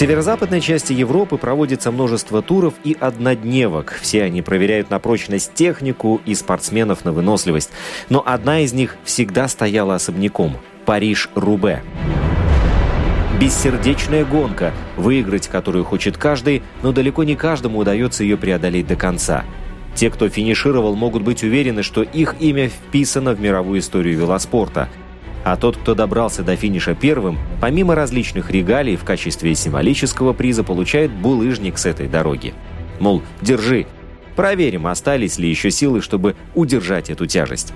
Северо-западной части Европы проводится множество туров и однодневок. Все они проверяют на прочность технику и спортсменов на выносливость. Но одна из них всегда стояла особняком – Париж-Рубе. Бессердечная гонка, выиграть которую хочет каждый, но далеко не каждому удается ее преодолеть до конца. Те, кто финишировал, могут быть уверены, что их имя вписано в мировую историю велоспорта – а тот, кто добрался до финиша первым, помимо различных регалий в качестве символического приза получает булыжник с этой дороги. Мол, держи. Проверим, остались ли еще силы, чтобы удержать эту тяжесть.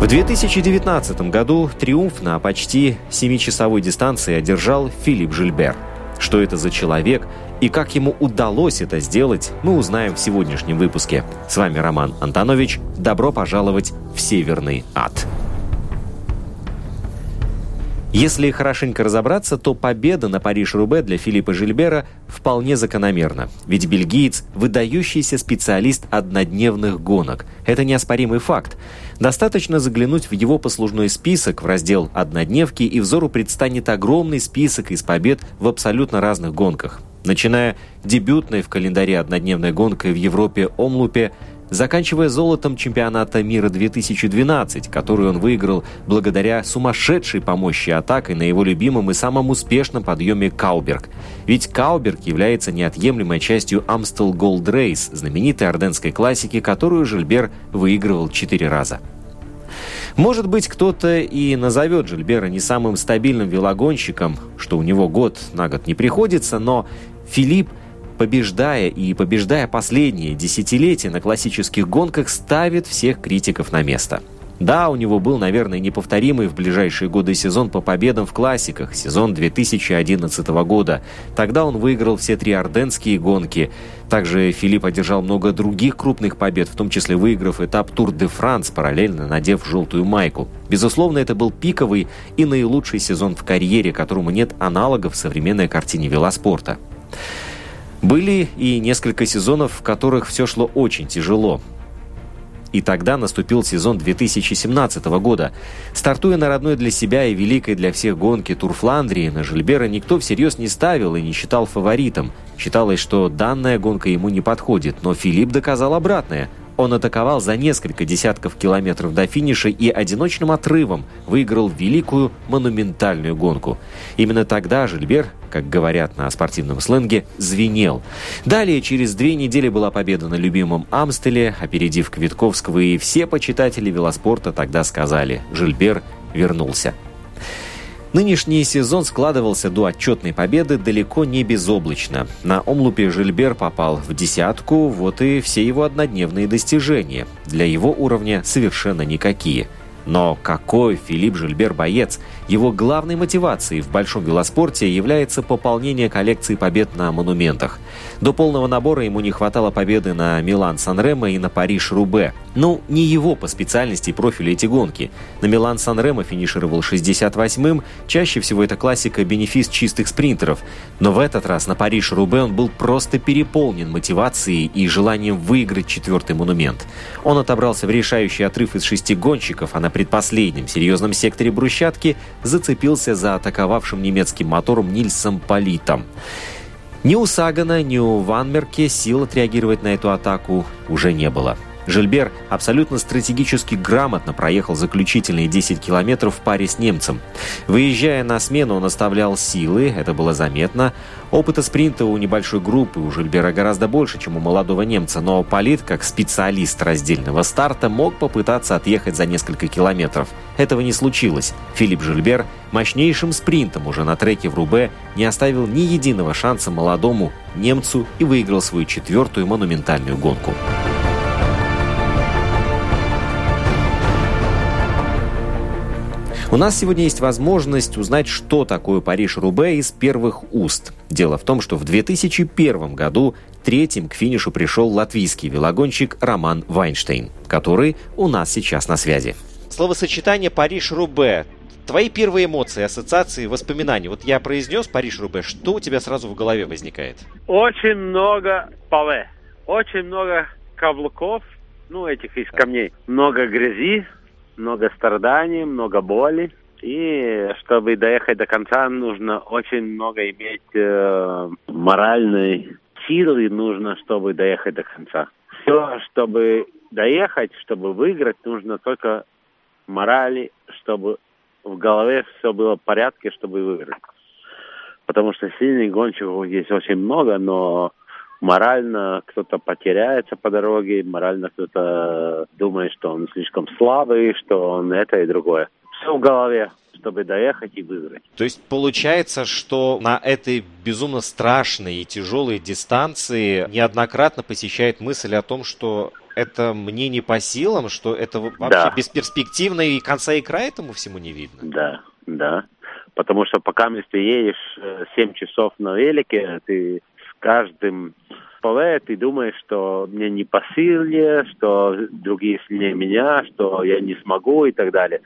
В 2019 году триумф на почти 7-часовой дистанции одержал Филипп Жильбер. Что это за человек и как ему удалось это сделать, мы узнаем в сегодняшнем выпуске. С вами Роман Антонович. Добро пожаловать в Северный ад. Если хорошенько разобраться, то победа на Париж-Рубе для Филиппа Жильбера вполне закономерна. Ведь бельгиец – выдающийся специалист однодневных гонок. Это неоспоримый факт. Достаточно заглянуть в его послужной список в раздел «Однодневки» и взору предстанет огромный список из побед в абсолютно разных гонках. Начиная дебютной в календаре однодневной гонкой в Европе Омлупе, заканчивая золотом чемпионата мира 2012, который он выиграл благодаря сумасшедшей помощи атакой на его любимом и самом успешном подъеме Кауберг. Ведь Кауберг является неотъемлемой частью Amstel Gold Race, знаменитой орденской классики, которую Жильбер выигрывал четыре раза. Может быть, кто-то и назовет Жильбера не самым стабильным велогонщиком, что у него год на год не приходится, но Филипп побеждая и побеждая последние десятилетия на классических гонках, ставит всех критиков на место. Да, у него был, наверное, неповторимый в ближайшие годы сезон по победам в классиках, сезон 2011 года. Тогда он выиграл все три орденские гонки. Также Филипп одержал много других крупных побед, в том числе выиграв этап Тур де Франс, параллельно надев желтую майку. Безусловно, это был пиковый и наилучший сезон в карьере, которому нет аналогов в современной картине велоспорта. Были и несколько сезонов, в которых все шло очень тяжело. И тогда наступил сезон 2017 года. Стартуя на родной для себя и великой для всех гонке Тур Фландрии, на Жильбера никто всерьез не ставил и не считал фаворитом. Считалось, что данная гонка ему не подходит, но Филипп доказал обратное. Он атаковал за несколько десятков километров до финиша и одиночным отрывом выиграл великую монументальную гонку. Именно тогда Жильбер, как говорят на спортивном сленге, звенел. Далее, через две недели была победа на любимом Амстеле, опередив Квитковского, и все почитатели велоспорта тогда сказали «Жильбер вернулся». Нынешний сезон складывался до отчетной победы далеко не безоблачно. На Омлупе Жильбер попал в десятку, вот и все его однодневные достижения. Для его уровня совершенно никакие – но какой Филипп Жильбер боец? Его главной мотивацией в большом велоспорте является пополнение коллекции побед на монументах. До полного набора ему не хватало победы на Милан-Сан-Ремо и на Париж-Рубе. Ну, не его по специальности и профилю эти гонки. На Милан-Сан-Ремо финишировал 68-м, чаще всего это классика бенефис чистых спринтеров. Но в этот раз на Париж-Рубе он был просто переполнен мотивацией и желанием выиграть четвертый монумент. Он отобрался в решающий отрыв из шести гонщиков, а на предпоследнем серьезном секторе брусчатки зацепился за атаковавшим немецким мотором Нильсом Политом. Ни у Сагана, ни у Ванмерке сил отреагировать на эту атаку уже не было. Жильбер абсолютно стратегически грамотно проехал заключительные 10 километров в паре с немцем. Выезжая на смену, он оставлял силы, это было заметно. Опыта спринта у небольшой группы у Жильбера гораздо больше, чем у молодого немца, но Полит, как специалист раздельного старта, мог попытаться отъехать за несколько километров. Этого не случилось. Филипп Жильбер мощнейшим спринтом уже на треке в Рубе не оставил ни единого шанса молодому немцу и выиграл свою четвертую монументальную гонку. У нас сегодня есть возможность узнать, что такое Париж-Рубе из первых уст. Дело в том, что в 2001 году третьим к финишу пришел латвийский велогонщик Роман Вайнштейн, который у нас сейчас на связи. Словосочетание Париж-Рубе. Твои первые эмоции, ассоциации, воспоминания. Вот я произнес Париж-Рубе, что у тебя сразу в голове возникает? Очень много паве, очень много каблуков, ну, этих из камней. Много грязи, много страданий, много боли. И чтобы доехать до конца, нужно очень много иметь э, моральной силы, нужно, чтобы доехать до конца. Все, чтобы доехать, чтобы выиграть, нужно только морали, чтобы в голове все было в порядке, чтобы выиграть. Потому что сильных гонщиков есть очень много, но морально кто-то потеряется по дороге, морально кто-то думает, что он слишком слабый, что он это и другое. Все в голове чтобы доехать и выиграть. То есть получается, что на этой безумно страшной и тяжелой дистанции неоднократно посещает мысль о том, что это мне не по силам, что это вообще да. бесперспективно и конца и края этому всему не видно. Да, да. Потому что пока ты едешь 7 э, часов на велике, ты каждым ПВ, ты думаешь, что мне не по силе, что другие сильнее меня, что я не смогу и так далее.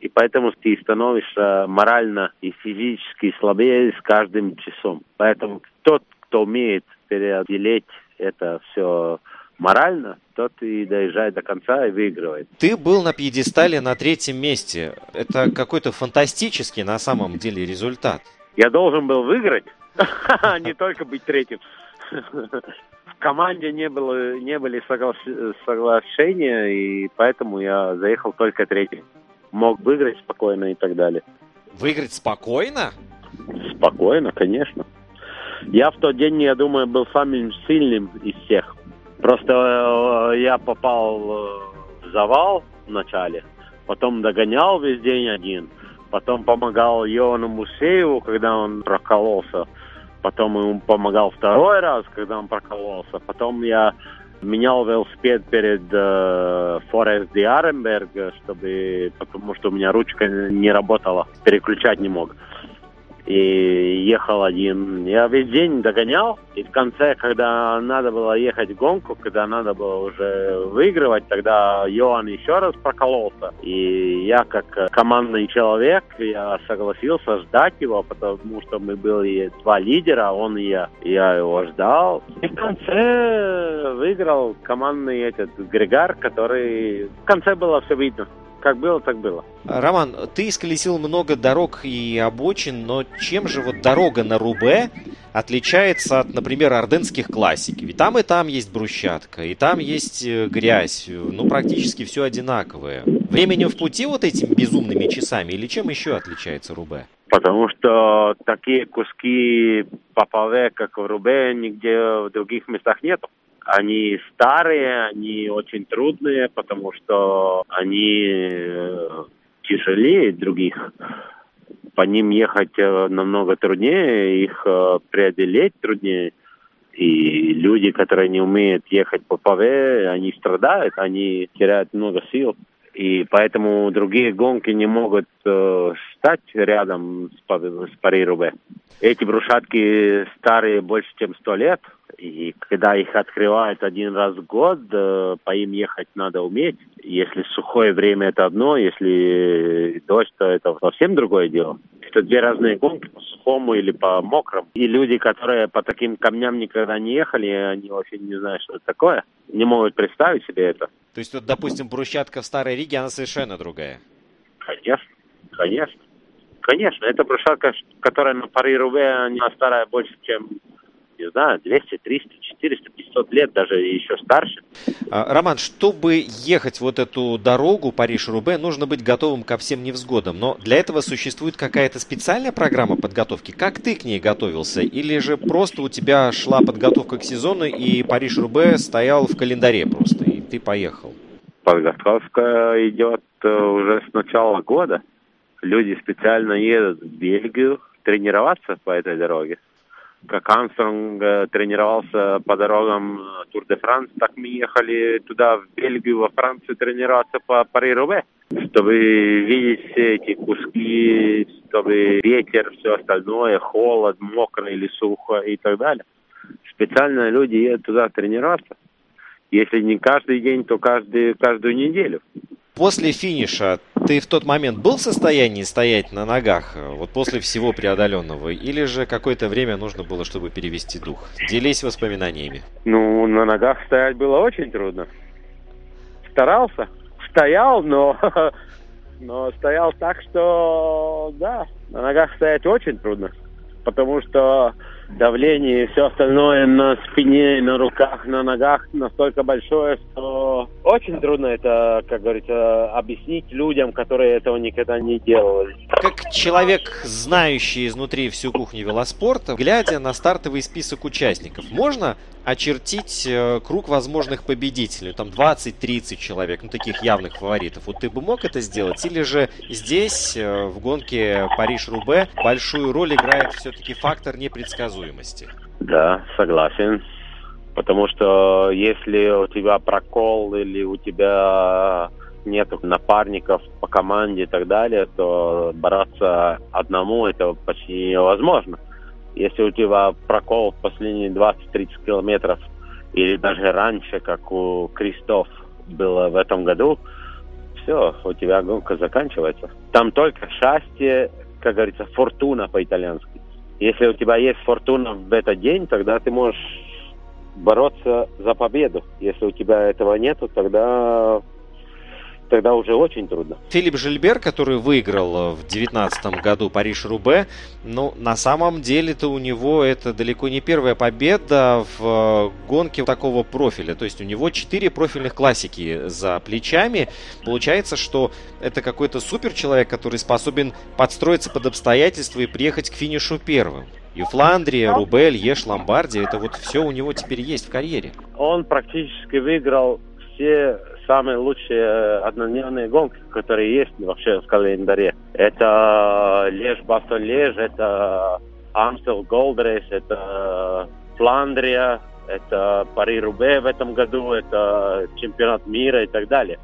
И поэтому ты становишься морально и физически слабее с каждым часом. Поэтому тот, кто умеет преодолеть это все морально, тот и доезжает до конца и выигрывает. Ты был на пьедестале на третьем месте. Это какой-то фантастический на самом деле результат. Я должен был выиграть, не только быть третьим. В команде не было не были соглашения, и поэтому я заехал только третьим. Мог выиграть спокойно и так далее. Выиграть спокойно? Спокойно, конечно. Я в тот день, я думаю, был самым сильным из всех. Просто э, я попал э, в завал в начале, потом догонял весь день один, потом помогал Йоану Мусееву, когда он прокололся потом ему помогал второй раз, когда он прокололся. Потом я менял велосипед перед э, Форест Ди Аренберг, чтобы, потому что у меня ручка не работала, переключать не мог и ехал один. Я весь день догонял, и в конце, когда надо было ехать гонку, когда надо было уже выигрывать, тогда Йоан еще раз прокололся. И я, как командный человек, я согласился ждать его, потому что мы были два лидера, он и я. Я его ждал. И в конце выиграл командный этот Григар, который... В конце было все видно. Как было, так было. Роман, ты исколесил много дорог и обочин, но чем же вот дорога на Рубе отличается от, например, орденских классик? Ведь там и там есть брусчатка, и там есть э, грязь, ну, практически все одинаковое. Временем в пути вот этими безумными часами или чем еще отличается Рубе? Потому что такие куски по как в Рубе, нигде в других местах нету. Они старые, они очень трудные, потому что они э, тяжелее других. По ним ехать э, намного труднее, их э, преодолеть труднее. И люди, которые не умеют ехать по ПВ, они страдают, они теряют много сил. И поэтому другие гонки не могут э, стать рядом с, с Пари-Рубе. Эти брусчатки старые больше, чем сто лет. И когда их открывают один раз в год, э, по им ехать надо уметь. Если сухое время это одно, если дождь, то это совсем другое дело. Это две разные гонки, по сухому или по мокрому. И люди, которые по таким камням никогда не ехали, они вообще не знают, что это такое. Не могут представить себе это. То есть, вот, допустим, брусчатка в Старой Риге, она совершенно другая? Конечно, конечно. Конечно, это брусчатка, которая на Пари-Рубе, она старая больше, чем не знаю, 200, 300, 400, 500 лет, даже еще старше. А, Роман, чтобы ехать вот эту дорогу Париж-Рубе, нужно быть готовым ко всем невзгодам. Но для этого существует какая-то специальная программа подготовки. Как ты к ней готовился? Или же просто у тебя шла подготовка к сезону, и Париж-Рубе стоял в календаре просто, и ты поехал? Подготовка идет э, уже с начала года. Люди специально едут в Бельгию тренироваться по этой дороге как Армстронг э, тренировался по дорогам Тур де Франс, так мы ехали туда, в Бельгию, во Францию тренироваться по Пари-Рубе, чтобы видеть все эти куски, чтобы ветер, все остальное, холод, мокро или сухо и так далее. Специально люди едут туда тренироваться. Если не каждый день, то каждый, каждую неделю. После финиша ты в тот момент был в состоянии стоять на ногах, э, вот после всего преодоленного, или же какое-то время нужно было, чтобы перевести дух? Делись воспоминаниями. Ну, на ногах стоять было очень трудно. Старался, стоял, но, но стоял так, что, да, на ногах стоять очень трудно, потому что давление и все остальное на спине, на руках, на ногах настолько большое, что очень трудно это, как говорится, объяснить людям, которые этого никогда не делали. Как человек, знающий изнутри всю кухню велоспорта, глядя на стартовый список участников, можно очертить э, круг возможных победителей, там 20-30 человек, ну таких явных фаворитов. Вот ты бы мог это сделать? Или же здесь, э, в гонке Париж-Рубе, большую роль играет все-таки фактор непредсказуемости? Да, согласен. Потому что если у тебя прокол или у тебя нет напарников по команде и так далее, то бороться одному это почти невозможно. Если у тебя прокол в последние 20-30 километров или даже раньше, как у Кристоф было в этом году, все, у тебя гонка заканчивается. Там только счастье, как говорится, фортуна по-итальянски. Если у тебя есть фортуна в этот день, тогда ты можешь бороться за победу. Если у тебя этого нету, тогда тогда уже очень трудно. Филипп Жильбер, который выиграл в 2019 году Париж-Рубе, ну, на самом деле-то у него это далеко не первая победа в гонке такого профиля. То есть у него 4 профильных классики за плечами. Получается, что это какой-то супер человек, который способен подстроиться под обстоятельства и приехать к финишу первым. И Фландрия, Рубель, Еш, Ломбардия, это вот все у него теперь есть в карьере. Он практически выиграл все самые лучшие э, однодневные гонки, которые есть вообще в календаре. Это Леж, Бастон Леж, это Амстел Голдрейс, это Фландрия, это Пари-Рубе в этом году, это чемпионат мира и так далее.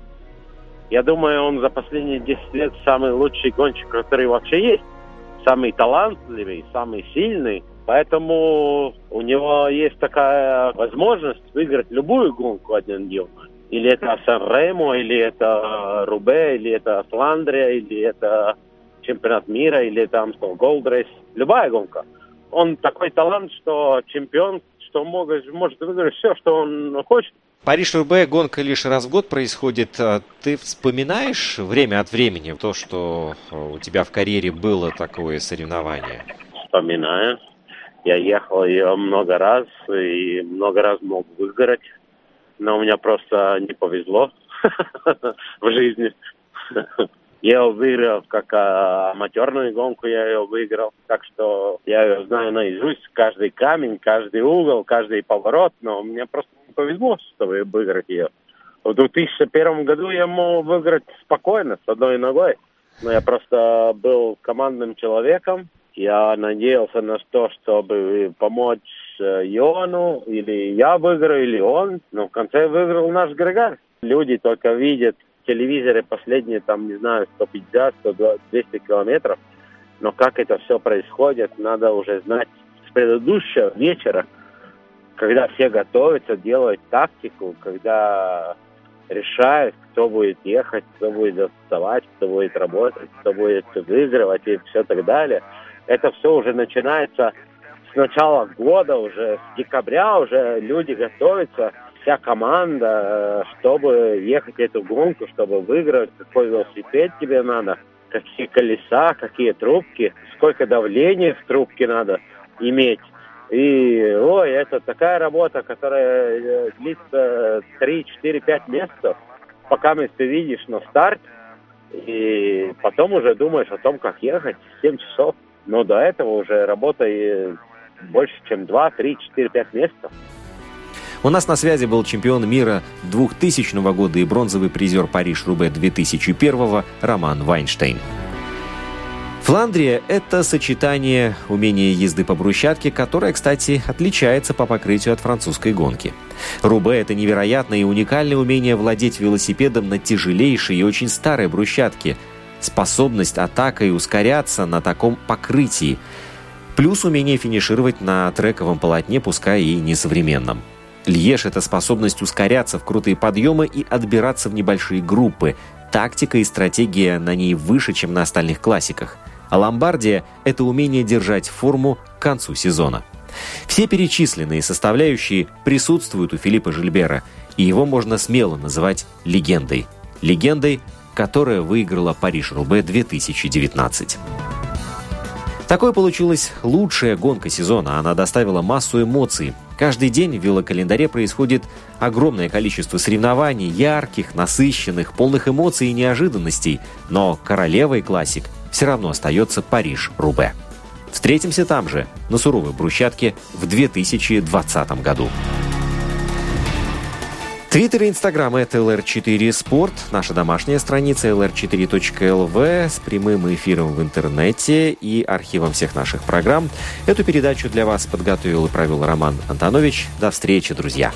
Я думаю, он за последние 10 лет самый лучший гонщик, который вообще есть. Самый талантливый, самый сильный. Поэтому у него есть такая возможность выиграть любую гонку однодневную. Или это Сан-Ремо, или это Рубе, или это Фландрия, или это чемпионат мира, или это Амстел Голдрейс. Любая гонка. Он такой талант, что чемпион, что может, может выиграть все, что он хочет. Париж-Рубе гонка лишь раз в год происходит. А ты вспоминаешь время от времени то, что у тебя в карьере было такое соревнование? Вспоминаю. Я ехал ее много раз и много раз мог выиграть но у меня просто не повезло в жизни. Я ее выиграл как а, аматерную гонку, я ее выиграл. Так что я ее знаю наизусть, каждый камень, каждый угол, каждый поворот, но мне просто не повезло, чтобы выиграть ее. В 2001 году я мог выиграть спокойно, с одной ногой. Но я просто был командным человеком. Я надеялся на то, чтобы помочь Иону, или я выиграю, или он. Но в конце выиграл наш Грегор. Люди только видят в телевизоре последние, там, не знаю, 150, 100, 200 километров. Но как это все происходит, надо уже знать с предыдущего вечера, когда все готовятся, делают тактику, когда решают, кто будет ехать, кто будет отставать, кто будет работать, кто будет выигрывать и все так далее. Это все уже начинается с начала года, уже с декабря уже люди готовятся, вся команда, э, чтобы ехать эту гонку, чтобы выиграть, какой велосипед тебе надо, какие колеса, какие трубки, сколько давления в трубке надо иметь. И, ой, это такая работа, которая э, длится 3, 4, 5 месяцев, пока ты видишь на старт, и потом уже думаешь о том, как ехать 7 часов. Но до этого уже работа больше, чем 2, 3, 4, 5 месяцев. У нас на связи был чемпион мира 2000 года и бронзовый призер Париж-Рубе 2001 Роман Вайнштейн. Фландрия – это сочетание умения езды по брусчатке, которое, кстати, отличается по покрытию от французской гонки. Рубе – это невероятное и уникальное умение владеть велосипедом на тяжелейшей и очень старой брусчатке, способность атакой ускоряться на таком покрытии, плюс умение финишировать на трековом полотне, пускай и несовременном. Льеж – это способность ускоряться в крутые подъемы и отбираться в небольшие группы. Тактика и стратегия на ней выше, чем на остальных классиках – а Ломбардия – это умение держать форму к концу сезона. Все перечисленные составляющие присутствуют у Филиппа Жильбера, и его можно смело называть легендой. Легендой, которая выиграла Париж-Рубе 2019. Такой получилась лучшая гонка сезона. Она доставила массу эмоций. Каждый день в велокалендаре происходит огромное количество соревнований, ярких, насыщенных, полных эмоций и неожиданностей. Но королевой классик – все равно остается Париж-Рубе. Встретимся там же, на суровой брусчатке, в 2020 году. Твиттер и Инстаграм – это LR4 Спорт, наша домашняя страница lr4.lv с прямым эфиром в интернете и архивом всех наших программ. Эту передачу для вас подготовил и провел Роман Антонович. До встречи, друзья!